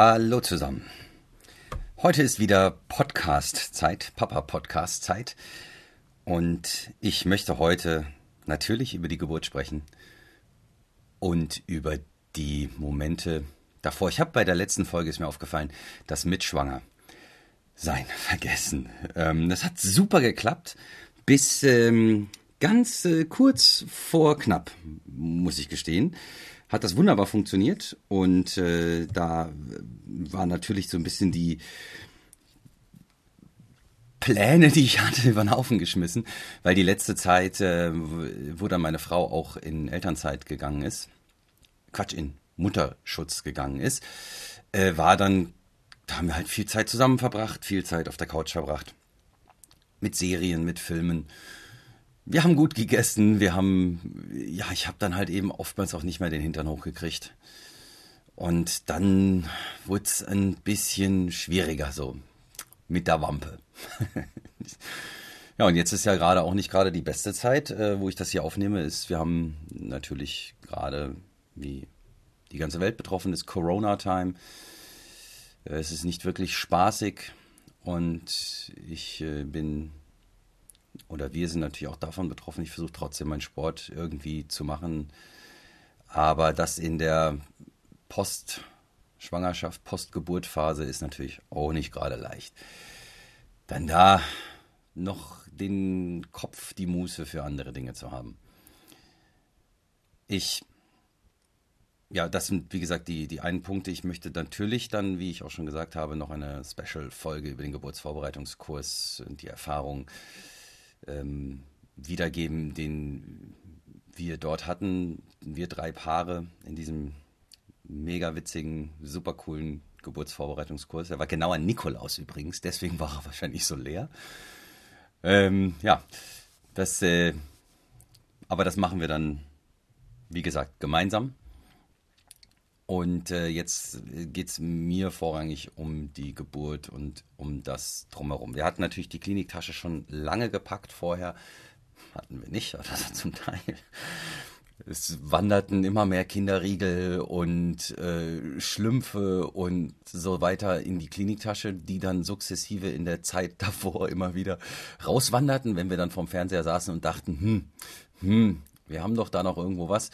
Hallo zusammen. Heute ist wieder Podcast-Zeit, Papa-Podcast-Zeit. Und ich möchte heute natürlich über die Geburt sprechen und über die Momente davor. Ich habe bei der letzten Folge, ist mir aufgefallen, das Mitschwanger sein vergessen. Ähm, das hat super geklappt, bis ähm, ganz äh, kurz vor knapp, muss ich gestehen hat das wunderbar funktioniert und äh, da war natürlich so ein bisschen die Pläne, die ich hatte, über den Haufen geschmissen, weil die letzte Zeit, äh, wo dann meine Frau auch in Elternzeit gegangen ist, Quatsch, in Mutterschutz gegangen ist, äh, war dann, da haben wir halt viel Zeit zusammen verbracht, viel Zeit auf der Couch verbracht. Mit Serien, mit Filmen wir haben gut gegessen, wir haben, ja, ich habe dann halt eben oftmals auch nicht mehr den Hintern hochgekriegt. Und dann wurde es ein bisschen schwieriger so mit der Wampe. ja, und jetzt ist ja gerade auch nicht gerade die beste Zeit, äh, wo ich das hier aufnehme, ist, wir haben natürlich gerade, wie die ganze Welt betroffen ist, Corona-Time. Äh, es ist nicht wirklich spaßig und ich äh, bin oder wir sind natürlich auch davon betroffen. Ich versuche trotzdem meinen Sport irgendwie zu machen. Aber das in der Postschwangerschaft, Postgeburtphase ist natürlich auch nicht gerade leicht. Dann da noch den Kopf, die Muße für andere Dinge zu haben. Ich, ja, das sind wie gesagt die, die einen Punkte. Ich möchte natürlich dann, wie ich auch schon gesagt habe, noch eine Special-Folge über den Geburtsvorbereitungskurs und die Erfahrung ähm, wiedergeben, den wir dort hatten. Wir drei Paare in diesem mega witzigen, super coolen Geburtsvorbereitungskurs. Er war genau an Nikolaus übrigens, deswegen war er wahrscheinlich so leer. Ähm, ja, das, äh, aber das machen wir dann, wie gesagt, gemeinsam. Und äh, jetzt geht es mir vorrangig um die Geburt und um das drumherum. Wir hatten natürlich die Kliniktasche schon lange gepackt vorher. Hatten wir nicht, oder zum Teil. Es wanderten immer mehr Kinderriegel und äh, Schlümpfe und so weiter in die Kliniktasche, die dann sukzessive in der Zeit davor immer wieder rauswanderten, wenn wir dann vorm Fernseher saßen und dachten, hm, hm, wir haben doch da noch irgendwo was.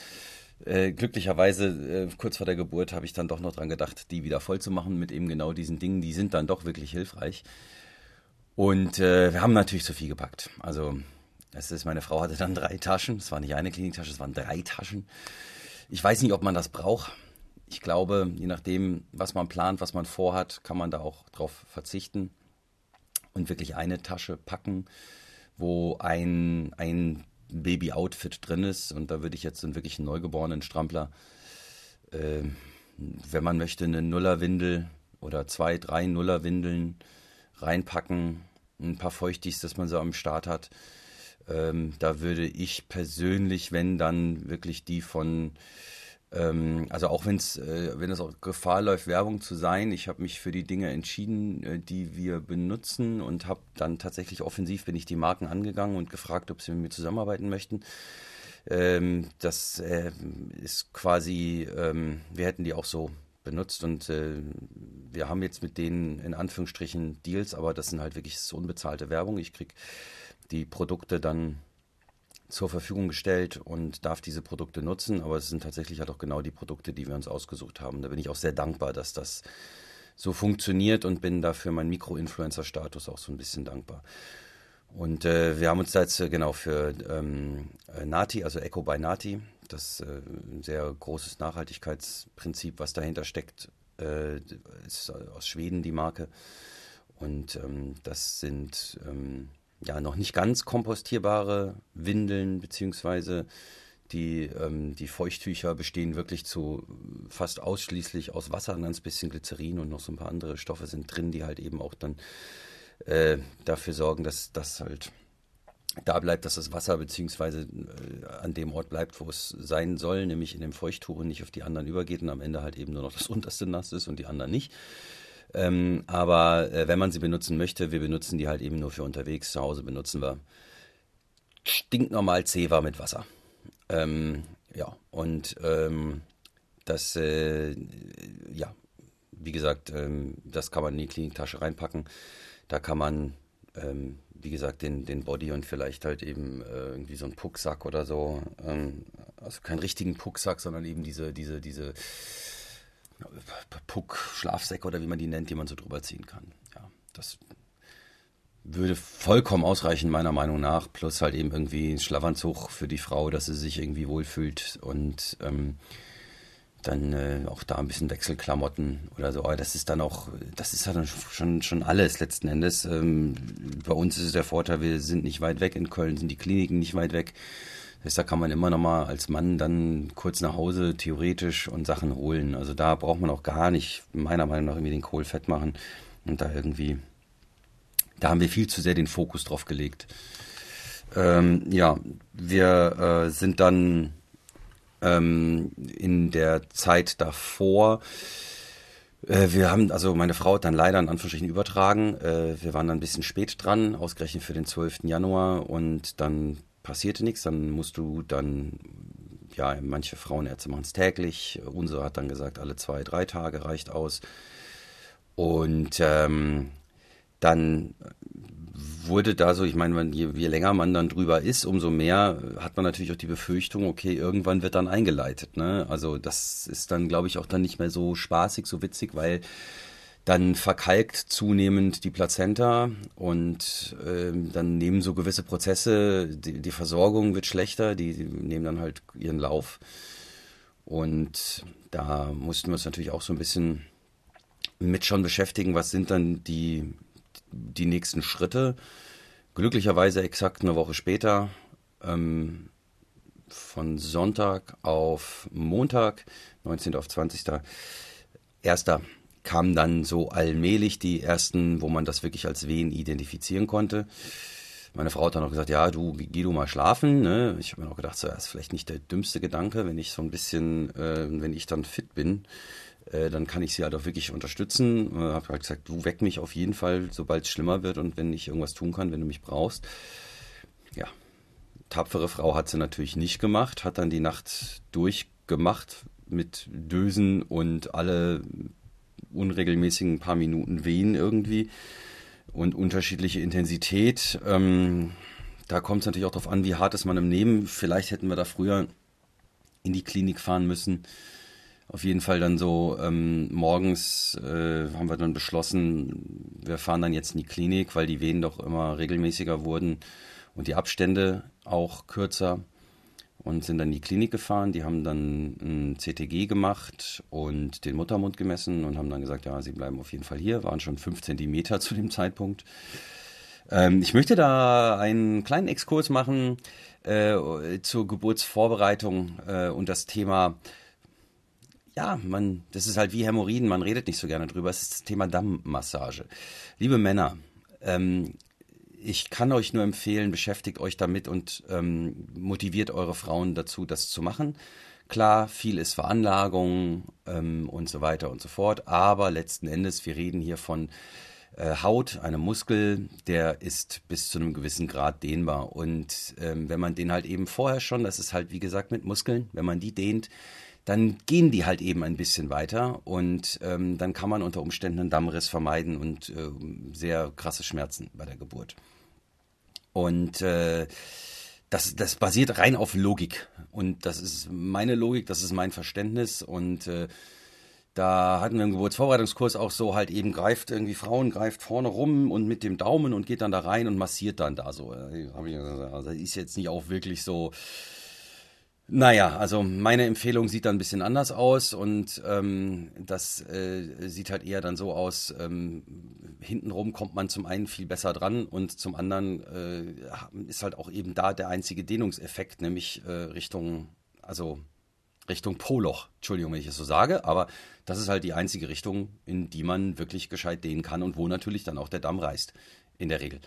Äh, glücklicherweise, äh, kurz vor der Geburt, habe ich dann doch noch dran gedacht, die wieder voll zu machen mit eben genau diesen Dingen. Die sind dann doch wirklich hilfreich. Und äh, wir haben natürlich zu viel gepackt. Also, es ist, meine Frau hatte dann drei Taschen. Es war nicht eine Kliniktasche, es waren drei Taschen. Ich weiß nicht, ob man das braucht. Ich glaube, je nachdem, was man plant, was man vorhat, kann man da auch drauf verzichten und wirklich eine Tasche packen, wo ein, ein Baby-Outfit drin ist. Und da würde ich jetzt einen wirklich neugeborenen Strampler, äh, wenn man möchte, eine Nullerwindel oder zwei, drei Nullerwindeln reinpacken, ein paar Feuchtis, dass man so am Start hat. Ähm, da würde ich persönlich, wenn dann wirklich die von ähm, also auch wenn's, äh, wenn es auch Gefahr läuft, Werbung zu sein, ich habe mich für die Dinge entschieden, äh, die wir benutzen und habe dann tatsächlich offensiv bin ich die Marken angegangen und gefragt, ob sie mit mir zusammenarbeiten möchten. Ähm, das äh, ist quasi, ähm, wir hätten die auch so benutzt und äh, wir haben jetzt mit denen in Anführungsstrichen Deals, aber das sind halt wirklich so unbezahlte Werbung. Ich kriege die Produkte dann zur Verfügung gestellt und darf diese Produkte nutzen, aber es sind tatsächlich halt auch genau die Produkte, die wir uns ausgesucht haben. Da bin ich auch sehr dankbar, dass das so funktioniert und bin dafür meinen Mikro-Influencer-Status auch so ein bisschen dankbar. Und äh, wir haben uns da jetzt äh, genau für ähm, äh, Nati, also Eco by Nati, das äh, ein sehr großes Nachhaltigkeitsprinzip, was dahinter steckt, äh, ist aus Schweden die Marke. Und ähm, das sind ähm, ja noch nicht ganz kompostierbare Windeln, beziehungsweise die, ähm, die Feuchttücher bestehen wirklich zu fast ausschließlich aus Wasser, ein ganz bisschen Glycerin und noch so ein paar andere Stoffe sind drin, die halt eben auch dann äh, dafür sorgen, dass das halt da bleibt, dass das Wasser beziehungsweise äh, an dem Ort bleibt, wo es sein soll, nämlich in dem Feuchttuch und nicht auf die anderen übergeht und am Ende halt eben nur noch das unterste nass ist und die anderen nicht. Ähm, aber äh, wenn man sie benutzen möchte, wir benutzen die halt eben nur für unterwegs. Zu Hause benutzen wir stinknormal Zewa mit Wasser. Ähm, ja, und ähm, das, äh, ja, wie gesagt, ähm, das kann man in die Kliniktasche reinpacken. Da kann man, ähm, wie gesagt, den, den Body und vielleicht halt eben äh, irgendwie so einen Pucksack oder so. Ähm, also keinen richtigen Pucksack, sondern eben diese, diese, diese Puck-Schlafsäcke oder wie man die nennt, die man so drüber ziehen kann. Ja, das würde vollkommen ausreichen, meiner Meinung nach. Plus halt eben irgendwie ein Schlafanzug für die Frau, dass sie sich irgendwie wohlfühlt und ähm, dann äh, auch da ein bisschen Wechselklamotten oder so. Aber das ist dann auch, das ist dann schon, schon alles letzten Endes. Ähm, bei uns ist es der Vorteil, wir sind nicht weit weg. In Köln sind die Kliniken nicht weit weg. Da kann man immer noch mal als Mann dann kurz nach Hause theoretisch und Sachen holen. Also da braucht man auch gar nicht, meiner Meinung nach, irgendwie den Kohl fett machen und da irgendwie da haben wir viel zu sehr den Fokus drauf gelegt. Ähm, ja, wir äh, sind dann ähm, in der Zeit davor, äh, wir haben, also meine Frau hat dann leider in Anführungsstrichen übertragen. Äh, wir waren dann ein bisschen spät dran, ausgerechnet für den 12. Januar und dann passierte nichts. Dann musst du dann, ja, manche Frauenärzte machen es täglich. Unsere hat dann gesagt, alle zwei, drei Tage reicht aus. Und ähm, dann wurde da so, ich meine, je, je, länger man dann drüber ist, umso mehr hat man natürlich auch die Befürchtung, okay, irgendwann wird dann eingeleitet. Ne? Also das ist dann, glaube ich, auch dann nicht mehr so spaßig, so witzig, weil dann verkalkt zunehmend die Plazenta und äh, dann nehmen so gewisse Prozesse, die, die Versorgung wird schlechter, die, die, nehmen dann halt ihren Lauf. Und da mussten wir uns natürlich auch so ein bisschen mit schon beschäftigen, was sind dann die die nächsten Schritte. Glücklicherweise exakt eine Woche später, ähm, von Sonntag auf Montag, 19. auf 20. Erster kamen dann so allmählich die ersten, wo man das wirklich als Wehen identifizieren konnte. Meine Frau hat dann auch gesagt, ja, du, geh du mal schlafen. Ne? Ich habe mir auch gedacht, so, das ist vielleicht nicht der dümmste Gedanke, wenn ich so ein bisschen, äh, wenn ich dann fit bin, äh, dann kann ich sie halt auch wirklich unterstützen. Äh, habe halt gesagt, du weck mich auf jeden Fall, sobald es schlimmer wird und wenn ich irgendwas tun kann, wenn du mich brauchst. Ja, tapfere Frau hat sie natürlich nicht gemacht, hat dann die Nacht durchgemacht mit Dösen und alle unregelmäßigen paar Minuten Wehen irgendwie und unterschiedliche Intensität. Ähm, da kommt es natürlich auch darauf an, wie hart ist man im Nehmen. Vielleicht hätten wir da früher in die Klinik fahren müssen auf jeden Fall dann so ähm, morgens äh, haben wir dann beschlossen, wir fahren dann jetzt in die Klinik, weil die Wehen doch immer regelmäßiger wurden und die Abstände auch kürzer und sind dann in die Klinik gefahren. Die haben dann ein CTG gemacht und den Muttermund gemessen und haben dann gesagt, ja, sie bleiben auf jeden Fall hier. Waren schon fünf Zentimeter zu dem Zeitpunkt. Ähm, ich möchte da einen kleinen Exkurs machen äh, zur Geburtsvorbereitung äh, und das Thema ja, man, das ist halt wie Hämorrhoiden, man redet nicht so gerne drüber. Es ist das Thema Dammmassage. Liebe Männer, ähm, ich kann euch nur empfehlen, beschäftigt euch damit und ähm, motiviert eure Frauen dazu, das zu machen. Klar, viel ist Veranlagung ähm, und so weiter und so fort, aber letzten Endes, wir reden hier von äh, Haut, einem Muskel, der ist bis zu einem gewissen Grad dehnbar. Und ähm, wenn man den halt eben vorher schon, das ist halt wie gesagt mit Muskeln, wenn man die dehnt, dann gehen die halt eben ein bisschen weiter und ähm, dann kann man unter Umständen einen Dammriss vermeiden und äh, sehr krasse Schmerzen bei der Geburt. Und äh, das, das basiert rein auf Logik. Und das ist meine Logik, das ist mein Verständnis. Und äh, da hatten wir im Geburtsvorbereitungskurs auch so halt eben greift irgendwie Frauen, greift vorne rum und mit dem Daumen und geht dann da rein und massiert dann da so. Äh, also ist jetzt nicht auch wirklich so naja, also meine Empfehlung sieht dann ein bisschen anders aus und ähm, das äh, sieht halt eher dann so aus, ähm, hintenrum kommt man zum einen viel besser dran und zum anderen äh, ist halt auch eben da der einzige Dehnungseffekt, nämlich äh, Richtung, also Richtung Poloch, Entschuldigung, wenn ich es so sage, aber das ist halt die einzige Richtung, in die man wirklich gescheit dehnen kann und wo natürlich dann auch der Damm reißt, in der Regel.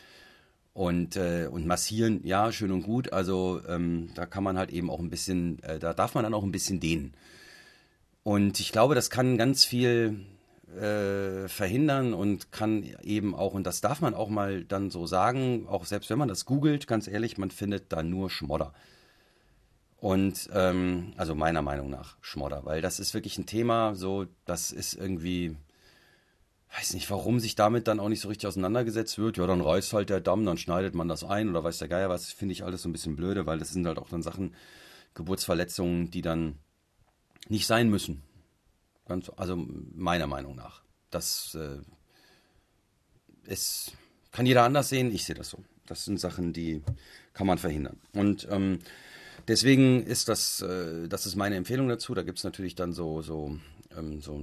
Und, äh, und massieren, ja, schön und gut. Also ähm, da kann man halt eben auch ein bisschen, äh, da darf man dann auch ein bisschen dehnen. Und ich glaube, das kann ganz viel äh, verhindern und kann eben auch, und das darf man auch mal dann so sagen, auch selbst wenn man das googelt, ganz ehrlich, man findet da nur Schmodder. Und ähm, also meiner Meinung nach Schmodder, weil das ist wirklich ein Thema, so das ist irgendwie weiß nicht, warum sich damit dann auch nicht so richtig auseinandergesetzt wird. Ja, dann reißt halt der Damm, dann schneidet man das ein oder weiß der Geier was. Finde ich alles so ein bisschen blöde, weil das sind halt auch dann Sachen, Geburtsverletzungen, die dann nicht sein müssen. Ganz, also meiner Meinung nach. Das äh, ist, kann jeder anders sehen, ich sehe das so. Das sind Sachen, die kann man verhindern. Und ähm, deswegen ist das, äh, das ist meine Empfehlung dazu. Da gibt es natürlich dann so, so, ähm, so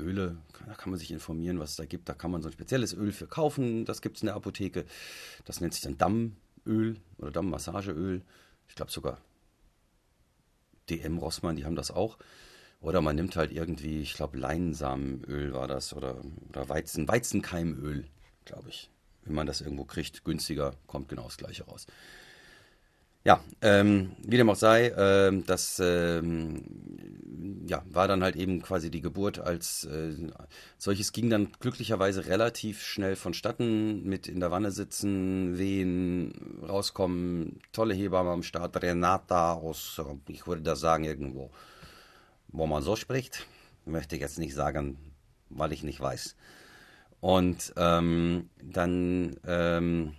Öle, da kann man sich informieren, was es da gibt. Da kann man so ein spezielles Öl für kaufen. Das gibt es in der Apotheke. Das nennt sich dann Dammöl oder Dammmassageöl. Ich glaube sogar DM Rossmann, die haben das auch. Oder man nimmt halt irgendwie, ich glaube, Leinsamenöl war das oder, oder Weizen, Weizenkeimöl, glaube ich. Wenn man das irgendwo kriegt, günstiger, kommt genau das gleiche raus. Ja, ähm, wie dem auch sei, ähm, das ähm, ja, war dann halt eben quasi die Geburt als äh, solches ging dann glücklicherweise relativ schnell vonstatten mit in der Wanne sitzen, wehen, rauskommen, tolle Hebamme am Start, Renata aus, ich würde das sagen irgendwo, wo man so spricht, möchte ich jetzt nicht sagen, weil ich nicht weiß. Und ähm, dann ähm,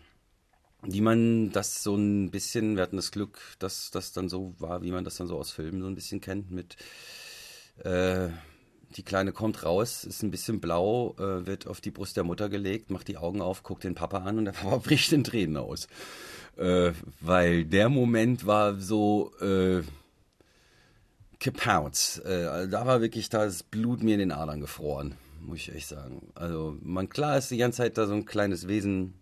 wie man das so ein bisschen, wir hatten das Glück, dass das dann so war, wie man das dann so aus Filmen so ein bisschen kennt, mit äh, die Kleine kommt raus, ist ein bisschen blau, äh, wird auf die Brust der Mutter gelegt, macht die Augen auf, guckt den Papa an und der Papa bricht in Tränen aus. Äh, weil der Moment war so äh, gepounce. Äh, da war wirklich das Blut mir in den Adern gefroren, muss ich echt sagen. Also man klar ist die ganze Zeit da so ein kleines Wesen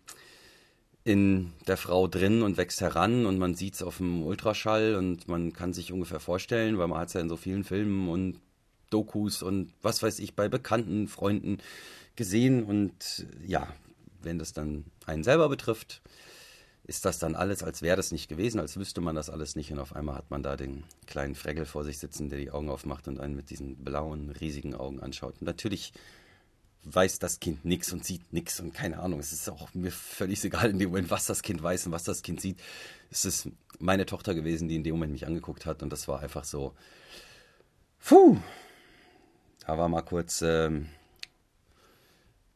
in der Frau drin und wächst heran und man sieht es auf dem Ultraschall und man kann sich ungefähr vorstellen, weil man hat es ja in so vielen Filmen und Dokus und was weiß ich bei bekannten Freunden gesehen und ja, wenn das dann einen selber betrifft, ist das dann alles, als wäre das nicht gewesen, als wüsste man das alles nicht und auf einmal hat man da den kleinen Fregel vor sich sitzen, der die Augen aufmacht und einen mit diesen blauen, riesigen Augen anschaut. Und natürlich weiß das Kind nichts und sieht nichts und keine Ahnung. Es ist auch mir völlig egal in dem Moment, was das Kind weiß und was das Kind sieht. Es ist meine Tochter gewesen, die in dem Moment mich angeguckt hat und das war einfach so, puh, da war mal kurz, ähm,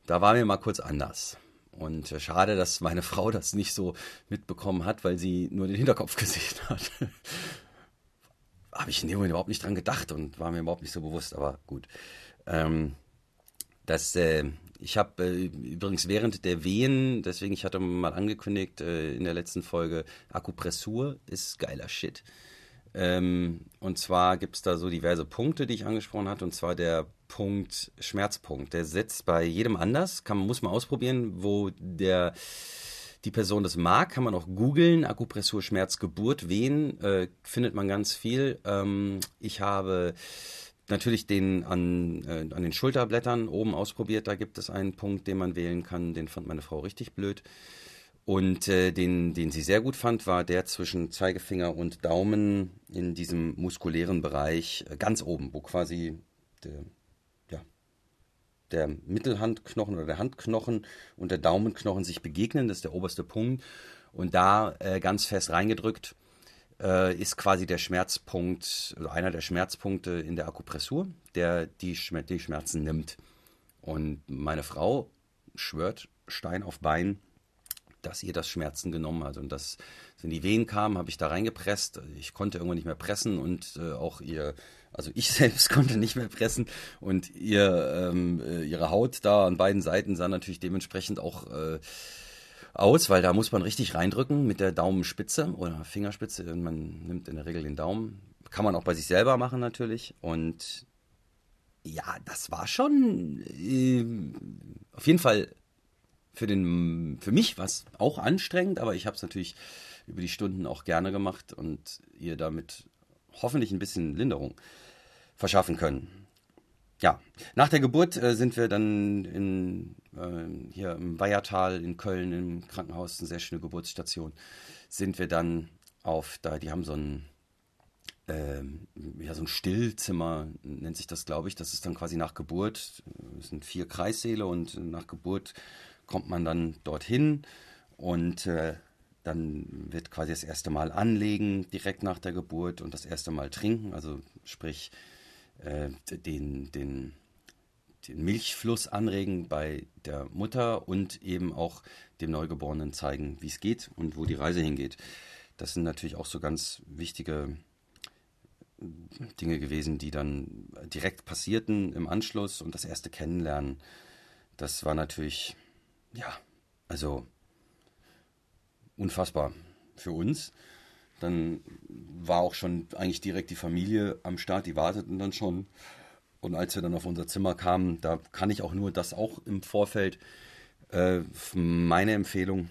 da war mir mal kurz anders. Und äh, schade, dass meine Frau das nicht so mitbekommen hat, weil sie nur den Hinterkopf gesehen hat. Habe ich in dem Moment überhaupt nicht dran gedacht und war mir überhaupt nicht so bewusst, aber gut. Ähm, das, äh, ich habe äh, übrigens während der Wehen, deswegen, ich hatte mal angekündigt äh, in der letzten Folge, Akupressur ist geiler Shit. Ähm, und zwar gibt es da so diverse Punkte, die ich angesprochen hatte, und zwar der Punkt Schmerzpunkt. Der setzt bei jedem anders, kann, muss man ausprobieren, wo der die Person das mag, kann man auch googeln. Akupressur, Schmerz, Geburt, Wehen, äh, findet man ganz viel. Ähm, ich habe natürlich den an, äh, an den Schulterblättern oben ausprobiert. Da gibt es einen Punkt, den man wählen kann. Den fand meine Frau richtig blöd. Und äh, den, den sie sehr gut fand, war der zwischen Zeigefinger und Daumen in diesem muskulären Bereich äh, ganz oben, wo quasi der, ja, der Mittelhandknochen oder der Handknochen und der Daumenknochen sich begegnen. Das ist der oberste Punkt. Und da äh, ganz fest reingedrückt äh, ist quasi der Schmerzpunkt, also einer der Schmerzpunkte in der Akupressur, der die, Schmer die Schmerzen nimmt. Und meine Frau schwört Stein auf Bein, dass ihr das Schmerzen genommen hat. Und das, wenn die Wehen kamen, habe ich da reingepresst. Ich konnte irgendwann nicht mehr pressen und äh, auch ihr, also ich selbst konnte nicht mehr pressen und ihr, ähm, äh, ihre Haut da an beiden Seiten sah natürlich dementsprechend auch äh, aus, weil da muss man richtig reindrücken mit der Daumenspitze oder Fingerspitze. Man nimmt in der Regel den Daumen. Kann man auch bei sich selber machen natürlich. Und ja, das war schon äh, auf jeden Fall für, den, für mich was auch anstrengend, aber ich habe es natürlich über die Stunden auch gerne gemacht und ihr damit hoffentlich ein bisschen Linderung verschaffen können. Ja, nach der Geburt äh, sind wir dann in äh, hier im Weihertal in Köln im Krankenhaus, eine sehr schöne Geburtsstation, sind wir dann auf, da, die haben so ein, äh, ja, so ein Stillzimmer, nennt sich das, glaube ich. Das ist dann quasi nach Geburt, es sind vier Kreissäle und nach Geburt kommt man dann dorthin und äh, dann wird quasi das erste Mal anlegen direkt nach der Geburt und das erste Mal trinken, also sprich äh, den, den den Milchfluss anregen bei der Mutter und eben auch dem Neugeborenen zeigen, wie es geht und wo die Reise hingeht. Das sind natürlich auch so ganz wichtige Dinge gewesen, die dann direkt passierten im Anschluss und das erste Kennenlernen. Das war natürlich, ja, also unfassbar für uns. Dann war auch schon eigentlich direkt die Familie am Start, die warteten dann schon. Und als wir dann auf unser Zimmer kamen, da kann ich auch nur das auch im Vorfeld, äh, meine Empfehlung,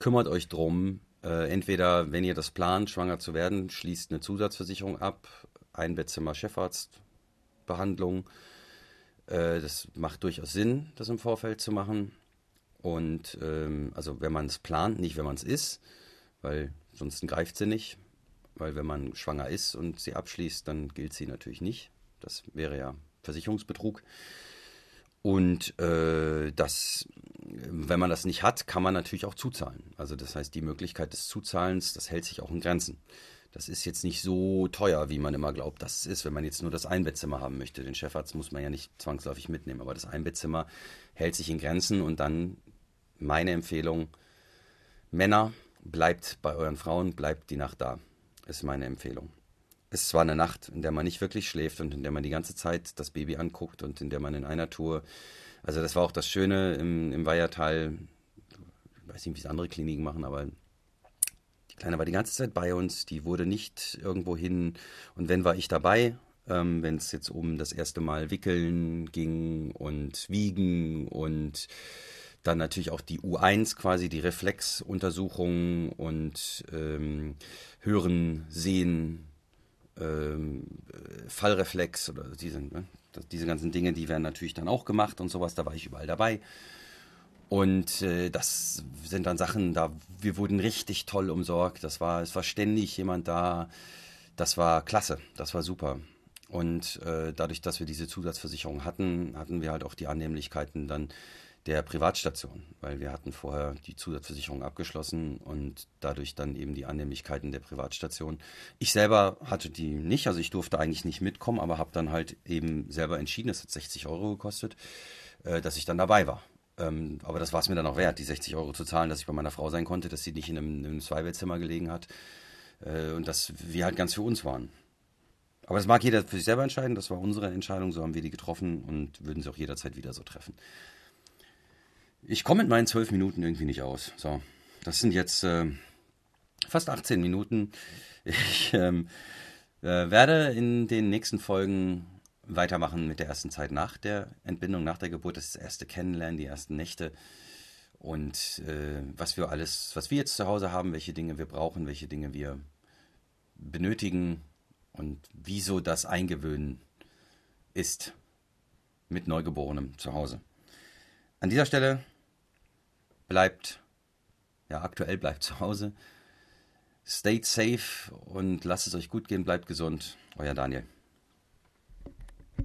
kümmert euch drum, äh, entweder, wenn ihr das plant, schwanger zu werden, schließt eine Zusatzversicherung ab, ein Bettzimmer Chefarztbehandlung. Äh, das macht durchaus Sinn, das im Vorfeld zu machen. Und ähm, also wenn man es plant, nicht wenn man es ist, weil sonst greift sie nicht. Weil wenn man schwanger ist und sie abschließt, dann gilt sie natürlich nicht. Das wäre ja Versicherungsbetrug. Und äh, das, wenn man das nicht hat, kann man natürlich auch zuzahlen. Also das heißt, die Möglichkeit des Zuzahlens, das hält sich auch in Grenzen. Das ist jetzt nicht so teuer, wie man immer glaubt, dass es ist, wenn man jetzt nur das Einbettzimmer haben möchte. Den Chefarzt muss man ja nicht zwangsläufig mitnehmen, aber das Einbettzimmer hält sich in Grenzen und dann meine Empfehlung, Männer, bleibt bei euren Frauen, bleibt die Nacht da, ist meine Empfehlung. Es war eine Nacht, in der man nicht wirklich schläft und in der man die ganze Zeit das Baby anguckt und in der man in einer Tour, also das war auch das Schöne im, im Weihertal, ich weiß nicht, wie es andere Kliniken machen, aber die Kleine war die ganze Zeit bei uns, die wurde nicht irgendwo hin und wenn war ich dabei, ähm, wenn es jetzt um das erste Mal wickeln ging und wiegen und dann natürlich auch die U1 quasi, die Reflexuntersuchung und ähm, Hören, Sehen, ähm, Fallreflex oder diese, ne? diese ganzen Dinge, die werden natürlich dann auch gemacht und sowas, da war ich überall dabei. Und äh, das sind dann Sachen, da wir wurden richtig toll umsorgt. Das war, es war ständig jemand da. Das war klasse, das war super. Und äh, dadurch, dass wir diese Zusatzversicherung hatten, hatten wir halt auch die Annehmlichkeiten dann der Privatstation, weil wir hatten vorher die Zusatzversicherung abgeschlossen und dadurch dann eben die Annehmlichkeiten der Privatstation. Ich selber hatte die nicht, also ich durfte eigentlich nicht mitkommen, aber habe dann halt eben selber entschieden, es hat 60 Euro gekostet, äh, dass ich dann dabei war. Ähm, aber das war es mir dann auch wert, die 60 Euro zu zahlen, dass ich bei meiner Frau sein konnte, dass sie nicht in einem, in einem Zweibettzimmer gelegen hat äh, und dass wir halt ganz für uns waren. Aber das mag jeder für sich selber entscheiden, das war unsere Entscheidung, so haben wir die getroffen und würden sie auch jederzeit wieder so treffen. Ich komme mit meinen zwölf Minuten irgendwie nicht aus. So, das sind jetzt äh, fast 18 Minuten. Ich ähm, äh, werde in den nächsten Folgen weitermachen mit der ersten Zeit nach der Entbindung, nach der Geburt, das erste Kennenlernen, die ersten Nächte und äh, was wir alles, was wir jetzt zu Hause haben, welche Dinge wir brauchen, welche Dinge wir benötigen und wieso das Eingewöhnen ist mit Neugeborenem zu Hause. An dieser Stelle bleibt, ja, aktuell bleibt zu Hause. Stay safe und lasst es euch gut gehen, bleibt gesund. Euer Daniel.